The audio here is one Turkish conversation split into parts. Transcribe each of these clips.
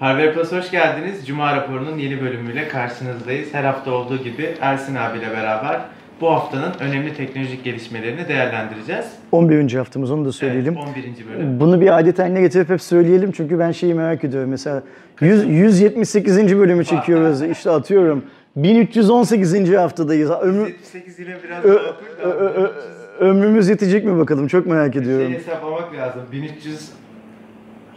Harvard Plus hoş geldiniz. Cuma raporunun yeni bölümüyle karşınızdayız. Her hafta olduğu gibi Ersin abiyle beraber bu haftanın önemli teknolojik gelişmelerini değerlendireceğiz. 11. haftamız onu da söyleyelim. Evet, 11. bölüm. Bunu bir adet haline getirip hep söyleyelim çünkü ben şeyi merak ediyorum. Mesela 100, 178. bölümü çekiyoruz. İşte atıyorum 1318. haftadayız. Ömür, 78 ile biraz ö- da. ö- ö- ömrümüz yetecek mi bakalım çok merak Şey ediyorum. hesaplamak lazım. 1300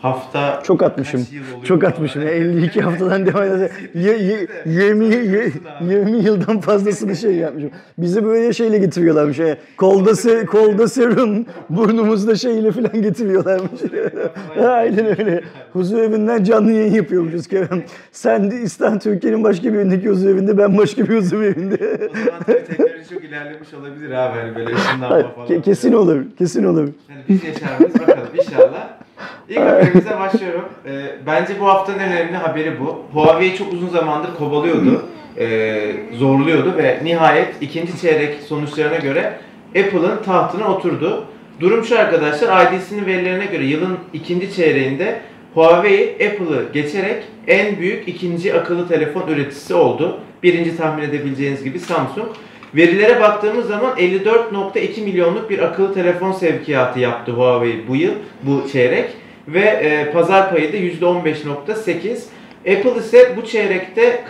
hafta Çok atmışım. Çok atmışım. arada? 52 haftadan devam ederse ye- ye- 20, ye- 20 yıldan fazlasını şey yapmışım. Bizi böyle şeyle getiriyorlarmış. Şey, kolda, se- kolda serum, burnumuzda şeyle falan getiriyorlarmış. Aynen öyle. Huzur evinden canlı yayın yapıyormuşuz Kerem. Sen de İstanbul Türkiye'nin başka bir evindeki huzur evinde, ben başka bir huzur evinde. O zaman teknoloji çok ilerlemiş olabilir abi. Hani böyle ışınlanma falan. Ke- kesin olur, kesin olur. Yani biz yaşar mıyız bakalım inşallah. İlk haberimize başlıyorum. Ee, bence bu haftanın önemli haberi bu. Huawei çok uzun zamandır kovalıyordu, ee, zorluyordu ve nihayet ikinci çeyrek sonuçlarına göre Apple'ın tahtına oturdu. Durum şu arkadaşlar, IDC'nin verilerine göre yılın ikinci çeyreğinde Huawei Apple'ı geçerek en büyük ikinci akıllı telefon üreticisi oldu. Birinci tahmin edebileceğiniz gibi Samsung. Verilere baktığımız zaman 54.2 milyonluk bir akıllı telefon sevkiyatı yaptı Huawei bu yıl, bu çeyrek. Ve e, pazar payı da %15.8. Apple ise bu çeyrekte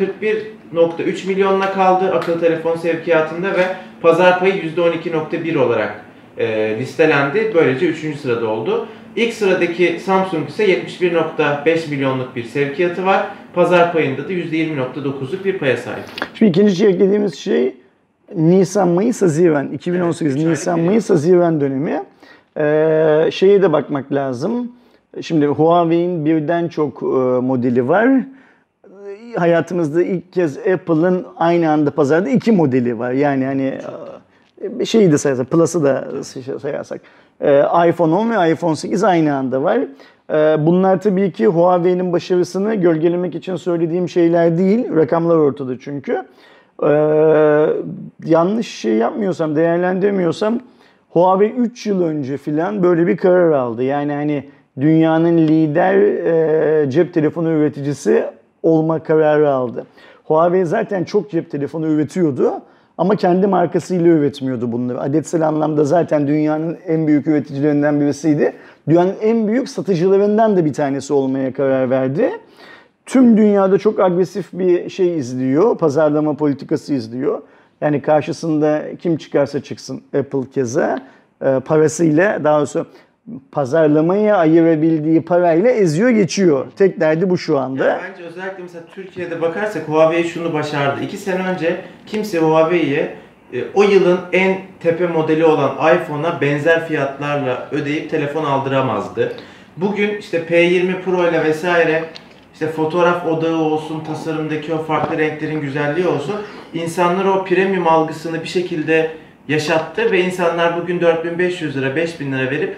41.3 milyonla kaldı akıllı telefon sevkiyatında ve pazar payı %12.1 olarak e, listelendi. Böylece 3. sırada oldu. İlk sıradaki Samsung ise 71.5 milyonluk bir sevkiyatı var. Pazar payında da %20.9'luk bir paya sahip. Şimdi ikinci çeyrek dediğimiz şey Nisan, Mayıs, Haziran. 2018 Evet, üç aylık Nisan, bir Mayıs, Haziran dönemi. Ee, şeye de bakmak lazım. Şimdi Huawei'in birden çok e, modeli var. Hayatımızda ilk kez Apple'ın aynı anda pazarda iki modeli var. Yani hani e, şeyi de sayarsak, Plus'ı da sayarsak. Ee, iPhone 10 ve iPhone 8 aynı anda var. Ee, Bunlar tabii ki Huawei'nin başarısını gölgelemek için söylediğim şeyler değil. Rakamlar ortada çünkü. Ee, yanlış şey yapmıyorsam, değerlendirmiyorsam Huawei 3 yıl önce filan böyle bir karar aldı. Yani hani dünyanın lider e, cep telefonu üreticisi olma kararı aldı. Huawei zaten çok cep telefonu üretiyordu ama kendi markasıyla üretmiyordu bunları. Adetsel anlamda zaten dünyanın en büyük üreticilerinden birisiydi. Dünyanın en büyük satıcılarından da bir tanesi olmaya karar verdi tüm dünyada çok agresif bir şey izliyor, pazarlama politikası izliyor. Yani karşısında kim çıkarsa çıksın Apple keza e, parasıyla daha doğrusu pazarlamaya ayırabildiği parayla eziyor geçiyor. Tek derdi bu şu anda. Yani bence özellikle mesela Türkiye'de bakarsak Huawei şunu başardı. İki sene önce kimse Huawei'ye e, o yılın en tepe modeli olan iPhone'a benzer fiyatlarla ödeyip telefon aldıramazdı. Bugün işte P20 Pro ile vesaire işte fotoğraf odağı olsun, tasarımdaki o farklı renklerin güzelliği olsun. insanlar o premium algısını bir şekilde yaşattı ve insanlar bugün 4500 lira, 5000 lira verip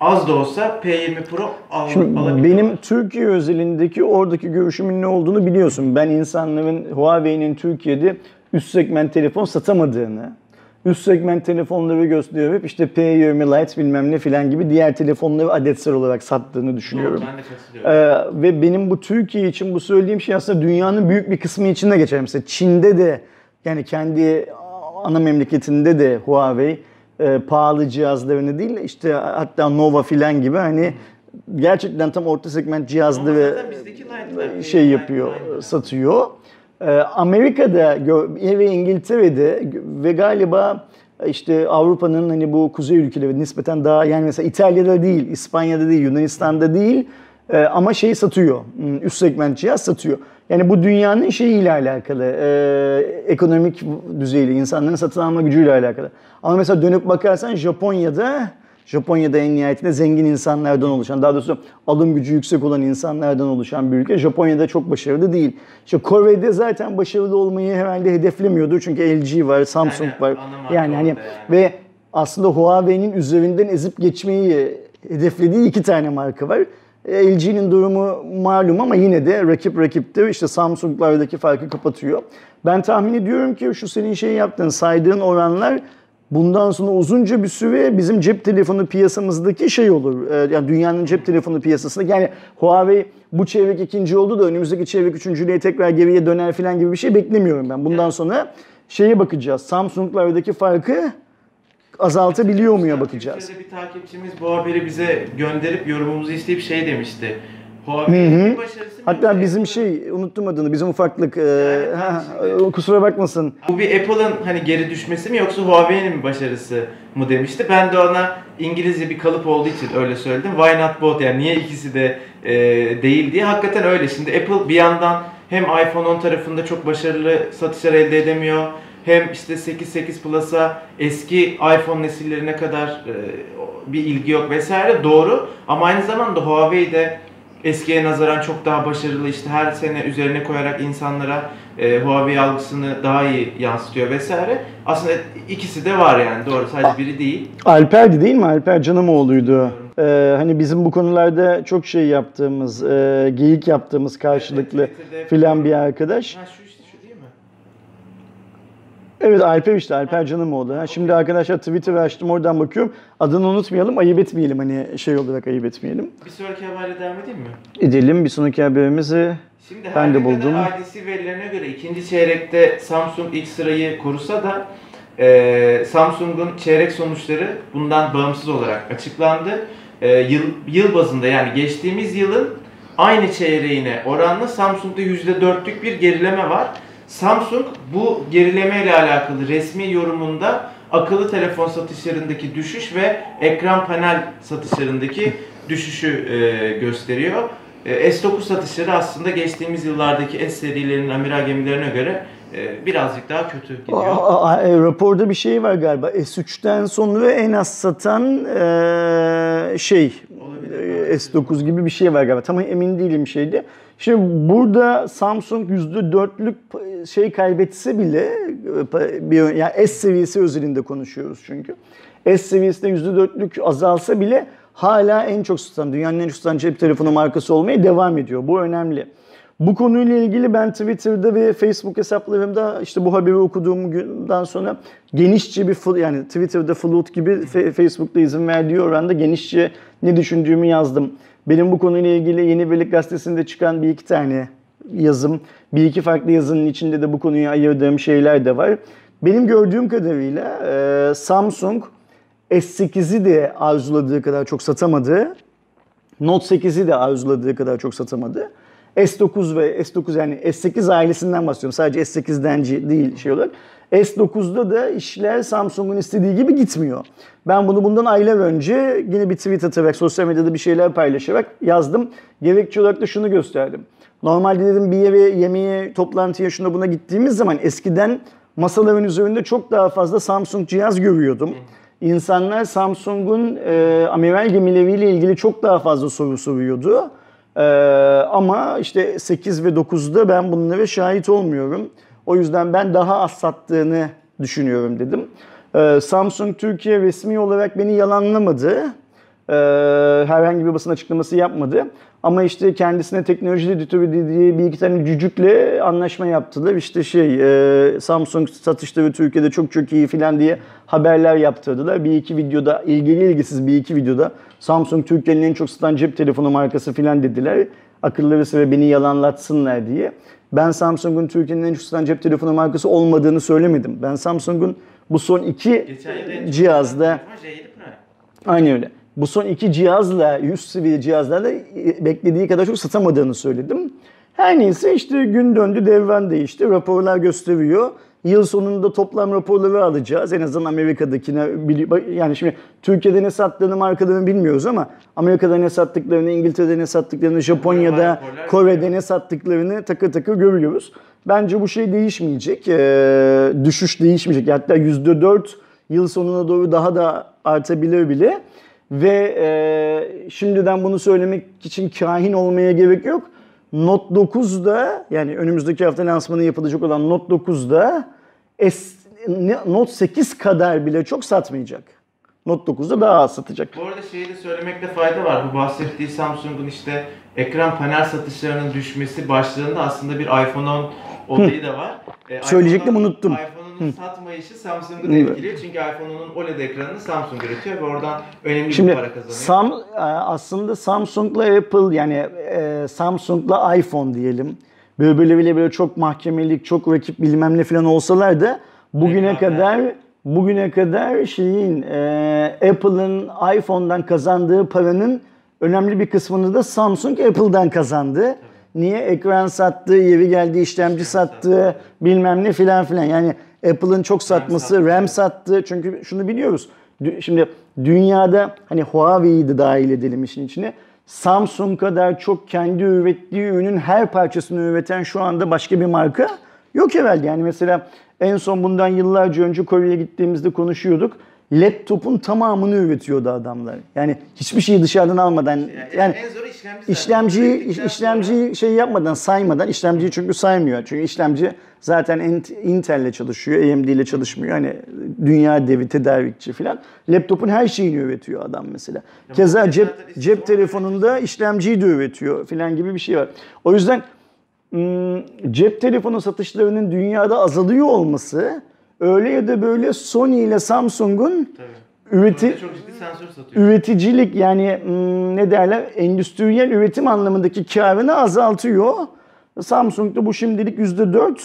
az da olsa P20 Pro al, Şimdi alabiliyorlar. benim Türkiye özelindeki oradaki görüşümün ne olduğunu biliyorsun. Ben insanların Huawei'nin Türkiye'de üst segment telefon satamadığını, üst segment telefonları gösteriyor hep işte P20 Lite bilmem ne filan gibi diğer telefonları adetsel olarak sattığını düşünüyorum. Ben de katılıyorum. Ee, ve benim bu Türkiye için bu söylediğim şey aslında dünyanın büyük bir kısmı için de geçer. Mesela Çin'de de yani kendi ana memleketinde de Huawei e, pahalı cihazlarını değil işte hatta Nova filan gibi hani gerçekten tam orta segment cihazları şey yapıyor, satıyor. Ee, Amerika'da ve İngiltere'de ve galiba işte Avrupa'nın hani bu kuzey ülkeleri nispeten daha yani mesela İtalya'da değil, İspanya'da değil, Yunanistan'da değil e, ama şey satıyor. hmm, Üst segment cihaz satıyor. Yani bu dünyanın şeyiyle alakalı, e, ekonomik düzeyiyle, insanların satın alma gücüyle alakalı. Ama mesela dönüp bakarsan Japonya'da Japonya'da en nihayetinde zengin insanlardan oluşan, daha doğrusu alım gücü yüksek olan insanlardan oluşan bir ülke. Japonya'da çok başarılı değil. İşte Kore'de zaten başarılı olmayı herhalde hedeflemiyordu. Çünkü LG var, Samsung Yani var. Yani hani yani. ve aslında Huawei'nin üzerinden ezip geçmeyi hedeflediği iki tane marka var. LG'nin durumu malum ama yine de rakip rakiptir. İşte Samsung'lardaki farkı kapatıyor. Ben tahmin ediyorum ki şu senin şey yaptığın, saydığın oranlar bundan sonra uzunca bir süre bizim cep telefonu piyasamızdaki şey olur. Ee, yani dünyanın cep telefonu piyasasında yani Huawei bu çeyrek ikinci oldu da önümüzdeki çeyrek üçüncülüğe tekrar geriye döner falan gibi bir şey beklemiyorum ben. Bundan sonra şeye bakacağız. Samsung'lardaki farkı azaltabiliyor muya bakacağız. Twitter'da bir takipçimiz bu haberi bize gönderip yorumumuzu isteyip şey demişti. Mı Hatta bizim şey unuttum adını bizim ufaklık e, Yani ha, ben kusura bakmasın. Bu bir Apple'ın hani geri düşmesi mi yoksa Huawei'nin mi başarısı mı demişti. Ben de ona İngilizce bir kalıp olduğu için öyle söyledim. Why not both yani niye ikisi de e, değil diye. Hakikaten öyle. Şimdi Apple bir yandan hem iPhone 10 tarafında çok başarılı satışlar elde edemiyor. Hem işte 8 8 Plus'a eski iPhone nesillerine kadar e, bir ilgi yok vesaire doğru. Ama aynı zamanda Huawei de eskiye nazaran çok daha başarılı işte her sene üzerine koyarak insanlara e, Huawei algısını daha iyi yansıtıyor vesaire. Aslında ikisi de var yani doğru sadece biri değil. Alper'di değil mi? Alper Canamoğlu'ydu. Ee, hani bizim bu konularda çok şey yaptığımız, e, geyik yaptığımız karşılıklı Evet, filan bir arkadaş. Ha şu işte şu değil mi? Evet Alper işte Alper Canamoğlu. Ha, şimdi arkadaşlar Twitter açtım oradan bakıyorum. Adını unutmayalım, ayıp etmeyelim hani şey olarak ayıp etmeyelim. Bir sonraki haberle devam edeyim mi? Edelim bir sonraki haberimizi. Şimdi Ben de buldum. IDC verilerine göre ikinci çeyrekte Samsung ilk sırayı korusa da e, Samsung'un çeyrek sonuçları bundan bağımsız olarak açıklandı. E, yıl, yıl bazında yani geçtiğimiz yılın aynı çeyreğine oranla Samsung'da %4'lük bir gerileme var. Samsung bu gerileme ile alakalı resmi yorumunda akıllı telefon satışlarındaki düşüş ve ekran panel satışlarındaki düşüşü e, gösteriyor. E, S9 satışları aslında geçtiğimiz yıllardaki S serilerinin amiral gemilerine göre e, birazcık daha kötü gidiyor. Aa, aa, e, raporda bir şey var galiba. S3'ten sonra en az satan e, şey Olabilir. e, S9 gibi bir şey var galiba. Tam emin değilim şeydi. Şimdi burada Samsung %4'lük şey kaybetse bile bir yani S seviyesi özelinde konuşuyoruz çünkü. S seviyesinde %4'lük azalsa bile hala en çok satan, dünyanın en çok satan cep telefonu markası olmaya devam ediyor. Bu önemli. Bu konuyla ilgili ben Twitter'da ve Facebook hesaplarımda işte bu haberi okuduğum günden sonra genişçe bir yani Twitter'da flood gibi Facebook'ta izin verdiği oranda genişçe ne düşündüğümü yazdım. Benim bu konuyla ilgili Yeni Birlik Gazetesi'nde çıkan bir iki tane yazım, bir iki farklı yazının içinde de bu konuyu ayırdığım şeyler de var. Benim gördüğüm kadarıyla e, Samsung S8'i de arzuladığı kadar çok satamadı. Note 8'i de arzuladığı kadar çok satamadı. S9 ve S9 yani S8 ailesinden bahsediyorum. Sadece S8'den değil şey olarak. S9'da da işler Samsung'un istediği gibi gitmiyor. Ben bunu bundan aylar önce yine bir tweet atarak, sosyal medyada bir şeyler paylaşarak yazdım. Gerekçe olarak da şunu gösterdim. Normalde dedim bir yere yemeğe, toplantıya şuna buna gittiğimiz zaman eskiden masaların üzerinde çok daha fazla Samsung cihaz görüyordum. İnsanlar Samsung'un e, amiral gemileriyle ilgili çok daha fazla soru soruyordu. E, ama işte 8 ve 9'da ben bunlara şahit olmuyorum. O yüzden ben daha az sattığını düşünüyorum dedim. E, Samsung Türkiye resmi olarak beni yalanlamadı. E, herhangi bir basın açıklaması yapmadı. Ama işte kendisine teknoloji editörü dediği bir iki tane cücükle anlaşma yaptılar. İşte şey e, Samsung satışları Türkiye'de çok çok iyi filan diye haberler yaptırdılar. Bir iki videoda ilgili ilgisiz bir iki videoda Samsung Türkiye'nin en çok satan cep telefonu markası filan dediler. Akılları sıra beni yalanlatsınlar diye. Ben Samsung'un Türkiye'nin en çok satan cep telefonu markası olmadığını söylemedim. Ben Samsung'un bu son iki cihazda satan telefon J7 Prime. Aynen öyle. Bu son iki cihazla, üst seviye cihazlarla beklediği kadar çok satamadığını söyledim. Her neyse işte gün döndü, devran değişti. Raporlar gösteriyor. Yıl sonunda toplam raporları alacağız. En azından Amerika'dakine. Yani şimdi Türkiye'de ne sattığını markalarını bilmiyoruz ama Amerika'da ne sattıklarını, İngiltere'de ne sattıklarını, Japonya'da, Kore'de ne sattıklarını takır takır görüyoruz. Bence bu şey değişmeyecek. Ee, düşüş değişmeyecek. Hatta %4 yıl sonuna doğru daha da artabilir bile. Ve e, şimdiden bunu söylemek için kahin olmaya gerek yok. Note 9'da yani önümüzdeki hafta lansmanı yapılacak olan Note 9'da S, Note 8 kadar bile çok satmayacak. Note 9'da daha az satacak. Bu arada şeyi de söylemekte fayda var. Bu bahsettiği Samsung'un işte ekran panel satışlarının düşmesi başlığında aslında bir iPhone 10 olayı da var. Ee, Söyleyecektim, iPhone 10 unuttum. iPhone iPhone'un satmayışı Samsung'u da etkiliyor. Çünkü iPhone'un OLED ekranını Samsung üretiyor ve oradan önemli Şimdi bir para kazanıyor. Sam, e, aslında Samsung'la Apple yani e, Samsung'la iPhone diyelim. Böyle böyle böyle, böyle çok mahkemelik, çok rakip bilmem ne falan olsalar da bugüne Rekabet. kadar bugüne kadar şeyin e, Apple'ın iPhone'dan kazandığı paranın önemli bir kısmını da Samsung Apple'dan kazandı. Niye? Ekran sattı, yeri geldi işlemci sattı, bilmem ne filan filan. Yani Apple'ın çok satması, sattı. RAM sattı. Çünkü şunu biliyoruz. Şimdi dünyada hani Huawei'yi de dahil edelim işin içine. Samsung kadar çok kendi ürettiği ürünün her parçasını üreten şu anda başka bir marka yok herhalde. Yani mesela en son bundan yıllarca önce Kore'ye gittiğimizde konuşuyorduk. Laptopun tamamını üretiyordu adamlar. Yani hiçbir şeyi dışarıdan almadan yani, yani en zoru işlemci. İşlemciyi işlemciyi şey yapmadan saymadan işlemciyi çünkü saymıyor. Çünkü işlemci zaten Int- Intel'le çalışıyor, AMD ile çalışmıyor. Hani dünya devi tedarikçi falan. Laptopun her şeyini üretiyor adam mesela. Keza bu cep cep telefonunda işlemciyi de üretiyor falan gibi bir şey var. O yüzden hmm, cep telefonu satışlarının dünyada azalıyor olması öyle ya da böyle Sony ile Samsung'un üreti üreticilik yani hmm, ne derler endüstriyel üretim anlamındaki karını azaltıyor. Samsung da bu şimdilik %4.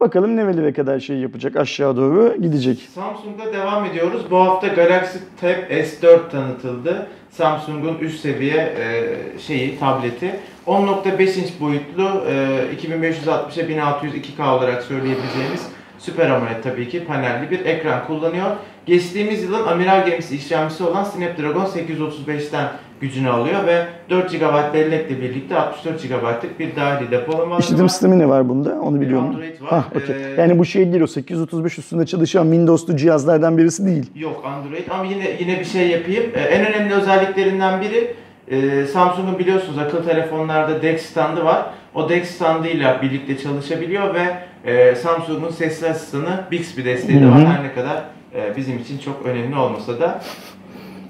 Bakalım nerelere kadar şey yapacak aşağı doğru gidecek. Samsung'da devam ediyoruz. Bu hafta Galaxy Tab S4 tanıtıldı. Samsung'un üst seviye e, şeyi, tableti. 10.5 inç boyutlu, e, 2560'a 1600 2K olarak söyleyebileceğimiz Super AMOLED tabii ki panelli bir ekran kullanıyor. Geçtiğimiz yılın amiral gemisi işlemcisi olan Snapdragon 835'ten gücünü alıyor ve 4 GB bellekle birlikte 64 GB'lık bir dahili depolama İşletim sistemi ne var bunda? Onu biliyor musun? Android var. Hah, okey. Ee, Yani bu şey değil o 835 üstünde çalışan Windows'lu cihazlardan birisi değil. Yok Android ama yine yine bir şey yapayım. Ee, en önemli özelliklerinden biri e, Samsung'un biliyorsunuz akıllı telefonlarda DeX standı var. O DeX standıyla birlikte çalışabiliyor ve e, Samsung'un sesli asistanı Bixby desteği de var. Her ne kadar e, bizim için çok önemli olmasa da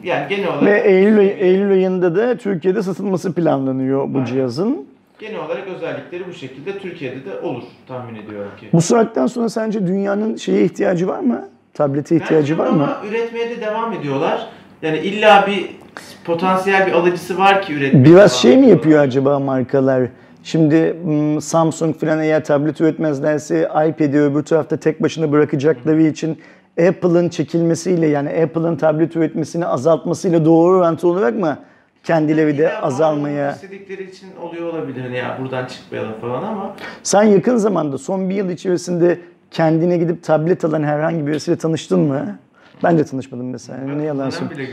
yani genel olarak Ve Eylül, Eylül ayında da Türkiye'de satılması planlanıyor bu Aynen. cihazın. genel olarak özellikleri bu şekilde Türkiye'de de olur tahmin ediyorum ki. Bu saatten sonra sence dünyanın şeye ihtiyacı var mı? Tablete ihtiyacı var mı? Ama üretmeye de devam ediyorlar. Yani illa bir potansiyel bir alıcısı var ki üretmeye Biraz şey mi yapıyor acaba markalar? Şimdi Samsung falan eğer tablet üretmezlerse iPad'i öbür tarafta tek başına bırakacakları için Apple'ın çekilmesiyle yani Apple'ın tablet üretmesini azaltmasıyla doğru orantılı olarak mı kendileri de azalmaya? istedikleri için oluyor olabilir hani ya buradan çıkmayalım falan ama Sen yakın zamanda son bir yıl içerisinde kendine gidip tablet alan herhangi birisiyle tanıştın mı? Ben de tanışmadım mesela. ne yalan söyleyeyim.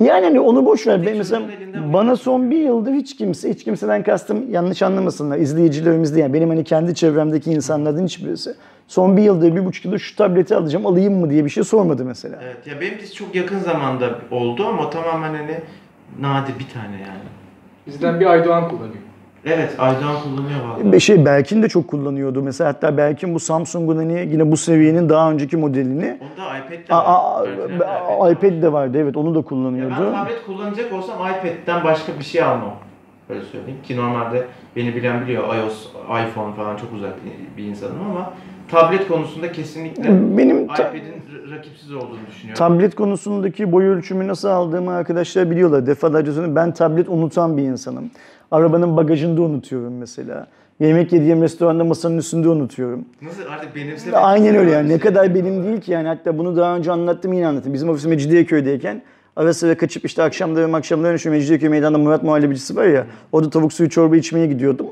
Yani hani onu boş ver. Ben mesela bana bırak. son bir yıldır hiç kimse, hiç kimseden kastım yanlış anlamasınlar. İzleyicilerimiz değil. Yani benim hani kendi çevremdeki insanlardan hiçbirisi. Son bir yıldır, bir buçuk yıldır şu tableti alacağım, alayım mı diye bir şey sormadı mesela. Evet ya benim de çok yakın zamanda oldu ama tamamen hani nadir bir tane yani. Bizden bir Aydoğan kullanıyor. Evet Aydoğan kullanıyor. Bir şey Berkin de çok kullanıyordu. Mesela hatta Berkin bu Samsung'un hani yine bu seviyenin daha önceki modelini Onda iPad de Aa, aa, var. De var. iPad de vardı evet onu da Ya kullanıyordu. ben tablet kullanacak olsam iPad'den başka bir şey almam. Öyle söyleyeyim ki normalde beni bilen biliyor iOS, iPhone falan çok uzak bir insanım ama tablet konusunda kesinlikle Benim iPad'in rakipsiz olduğunu düşünüyorum. Tablet konusundaki boy ölçümü nasıl aldığımı arkadaşlar biliyorlar. Defalarca söylüyorum. Ben tablet unutan bir insanım. Arabanın bagajında unutuyorum mesela. Yemek yediğim restoranda masanın üstünde unutuyorum. Nasıl artık benimsemek Aynen öyle yani. Ne kadar benim değil ki yani. Hatta bunu daha önce anlattım yine anlattım. Bizim ofis Mecidiyeköy'deyken ara sıra kaçıp işte akşamları akşamları şu Mecidiyeköy meydanda Murat Muhallebicisi var ya. Orada tavuk suyu çorba içmeye gidiyordum.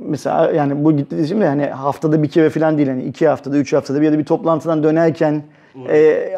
Mesela yani bu gitti şimdi yani haftada bir kere falan değil hani iki haftada üç haftada bir ya da bir toplantıdan dönerken e,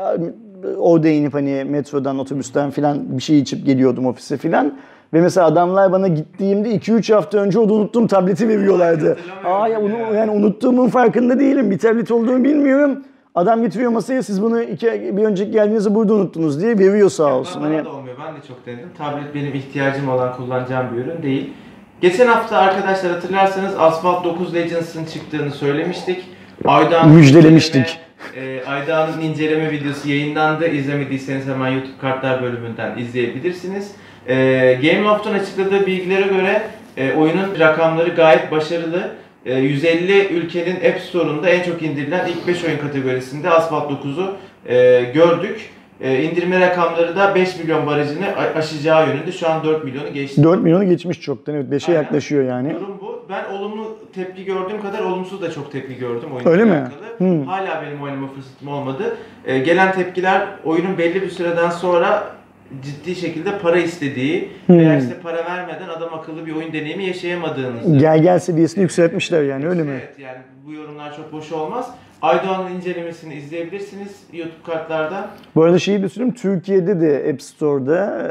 orada inip hani metrodan otobüsten falan bir şey içip geliyordum ofise falan. Ve mesela adamlar bana gittiğimde 2-3 hafta önce orada unuttuğum tableti veriyorlardı. Aa ya ya. yani unuttuğumun farkında değilim. Bir tablet olduğunu bilmiyorum. Adam getiriyor masaya siz bunu iki, bir önceki geldiğinizde burada unuttunuz diye veriyor sağ olsun. Bana Hani da olmuyor. Ben de çok denedim. Tablet benim ihtiyacım olan kullanacağım bir ürün değil. Geçen hafta arkadaşlar hatırlarsanız Asphalt 9 Legends'ın çıktığını söylemiştik. Aydan Müjdelemiştik. E, Aydan'ın inceleme videosu yayınlandı. İzlemediyseniz hemen YouTube kartlar bölümünden izleyebilirsiniz. E, Game Loft'un açıkladığı bilgilere göre e, oyunun rakamları gayet başarılı. e, 150 ülkenin App Store'unda en çok indirilen ilk 5 oyun kategorisinde Asphalt 9'u e, gördük. E, indirme rakamları da 5 milyon barajını aşacağı yönünde. Şu an 4 milyonu geçti. 4 milyonu geçmiş çoktan. Evet 5'e Aynen. yaklaşıyor yani. Durum bu. Ben olumlu tepki gördüğüm kadar olumsuz da çok tepki gördüm oyunla Öyle mi? Hmm. Hala benim oynama fırsatım olmadı. Ee, gelen tepkiler oyunun belli bir süreden sonra ciddi şekilde para istediği Hmm. veya işte para vermeden adam akıllı bir oyun deneyimi yaşayamadığınızı. Gel gel seviyesini yükseltmişler yani öyle mi? Evet yani bu yorumlar çok boş olmaz. Aydoğan'ın incelemesini izleyebilirsiniz YouTube kartlardan. Bu arada şeyi de söyleyeyim. Türkiye'de de App Store'da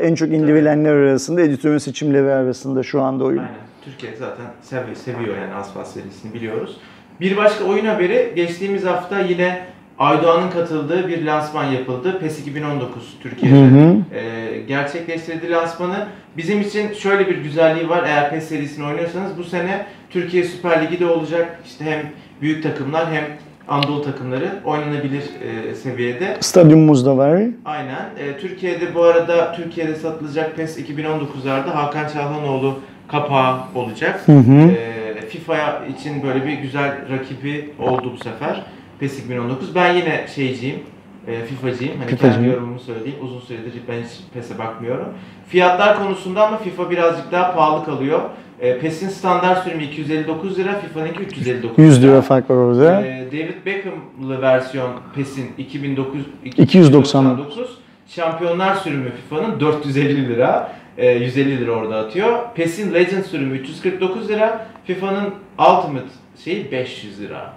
e, en çok indirilenler arasında editörün seçimleri arasında şu anda oyun. Aynen. Türkiye zaten seviyor, seviyor yani Asfalt serisini biliyoruz. Bir başka oyun haberi geçtiğimiz hafta yine Aydoğan'ın katıldığı bir lansman yapıldı. PES 2019 Türkiye'de Hı hı. e, gerçekleştirdi lansmanı. Bizim için şöyle bir güzelliği var. Eğer PES serisini oynuyorsanız bu sene Türkiye Süper Ligi de olacak. İşte hem büyük takımlar hem Anadolu takımları oynanabilir e, seviyede. Stadyumumuz da var. Aynen. E, Türkiye'de bu arada Türkiye'de satılacak PES 2019'larda Hakan Çalhanoğlu kapağı olacak. Hı hı. E, FIFA için böyle bir güzel rakibi oldu bu sefer. PES 2019. Ben yine şeyciyim. E, FIFA'cıyım. Hani FIFA'cı. kendi yorumumu söyleyeyim. Uzun süredir ben hiç PES'e bakmıyorum. Fiyatlar konusunda ama FIFA birazcık daha pahalı kalıyor. E, PES'in standart sürümü 259 lira, FIFA'nınki 359 lira. 100 lira fark var orada. Ee, David Beckham'lı versiyon PES'in 2009 299. Şampiyonlar sürümü FIFA'nın 450 lira. e, 150 lira orada atıyor. PES'in Legend sürümü 349 lira. FIFA'nın Ultimate şeyi 500 lira.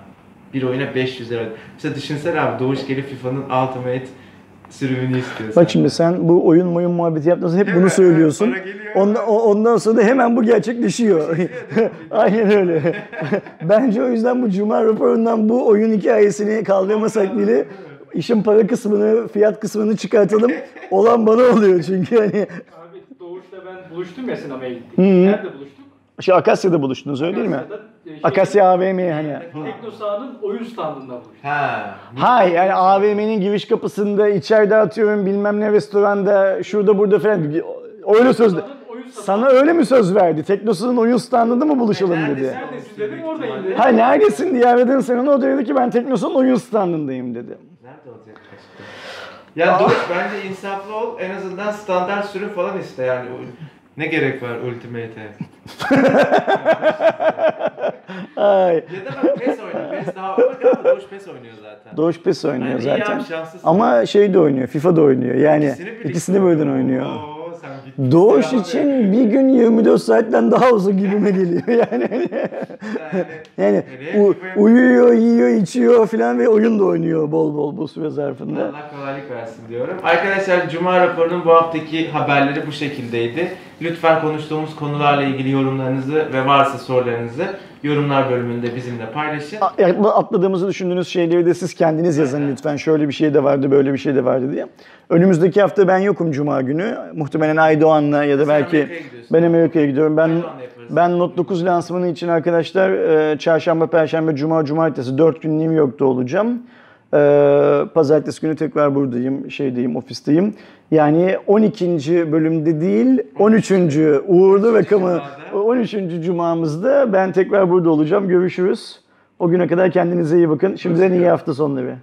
Bir oyuna 500 lira. Mesela düşünsene abi Doğuş gelip FIFA'nın Ultimate sürümünü istiyor. Bak şimdi sen bu oyun oyun muhabbeti yaptığında hep bunu söylüyorsun. Ondan, ondan sonra da hemen bu gerçekleşiyor. Aynen öyle. Bence o yüzden bu Cuma raporundan bu oyun hikayesini kaldırmasak bile işin para kısmını, fiyat kısmını çıkartalım. Olan bana oluyor çünkü hani Abi Doğuş'la ben buluştum ya sinemaya gittik. Nerede buluştuk? Şey Akasya'da buluştunuz öyle değil mi? E, şey, Akasya AVM'ye hani. Tekno sahanın oyun standında buluştuk. Ha. Hay yani AVM'nin giriş kapısında içeride atıyorum bilmem ne restoranda şurada burada falan öyle söz sana öyle mi söz verdi? Teknosa'nın oyun standında mı buluşalım dedi. Neredesin? Neredesin dedim oradayım dedi. Ha neredesin diye aradın sen onu o da dedi ki ben Teknosa'nın oyun standındayım dedi. Nerede olacak? Ya Doğuş bence insaflı ol. En azından standart sürüm falan iste yani. Ne gerek var Ultimate'e? Ay. Ya da bak PES oyna. PES daha... Doğuş PES oynuyor zaten. Doğuş PES oynuyor Yani iyi zaten. abi, şanslısın. Ama şey de oynuyor, FIFA da oynuyor. Yani birlikte ikisini birden oynuyor. Oo, sen. Doğuş için bir gün 24 saatten daha uzun gibime geliyor yani. Yani, Yani u- uyuyor, yiyor, içiyor falan ve oyun da oynuyor bol bol bu süre zarfında. Allah kolaylık versin diyorum. Arkadaşlar Cuma raporunun bu haftaki haberleri bu şekildeydi. Lütfen konuştuğumuz konularla ilgili yorumlarınızı ve varsa sorularınızı yorumlar bölümünde bizimle paylaşın. Atladığımızı düşündüğünüz şeyleri de siz kendiniz yazın lütfen. Şöyle bir şey de vardı, böyle bir şey de vardı diye. Önümüzdeki hafta ben yokum Cuma günü. Muhtemelen Aydoğan'la ya da Sen belki Amerika'ya ben Amerika'ya gidiyorum. Ben ben Note 9 lansmanı için arkadaşlar e, çarşamba, perşembe, cuma, cumartesi 4 gün New York'ta olacağım. E, Pazartesi günü tekrar buradayım, şeydeyim, ofisteyim. Yani 12. bölümde değil, 13. uğurlu ve kamu 13. cumamızda ben tekrar burada olacağım. Görüşürüz. O güne kadar kendinize iyi bakın. Şimdiden iyi hafta sonları.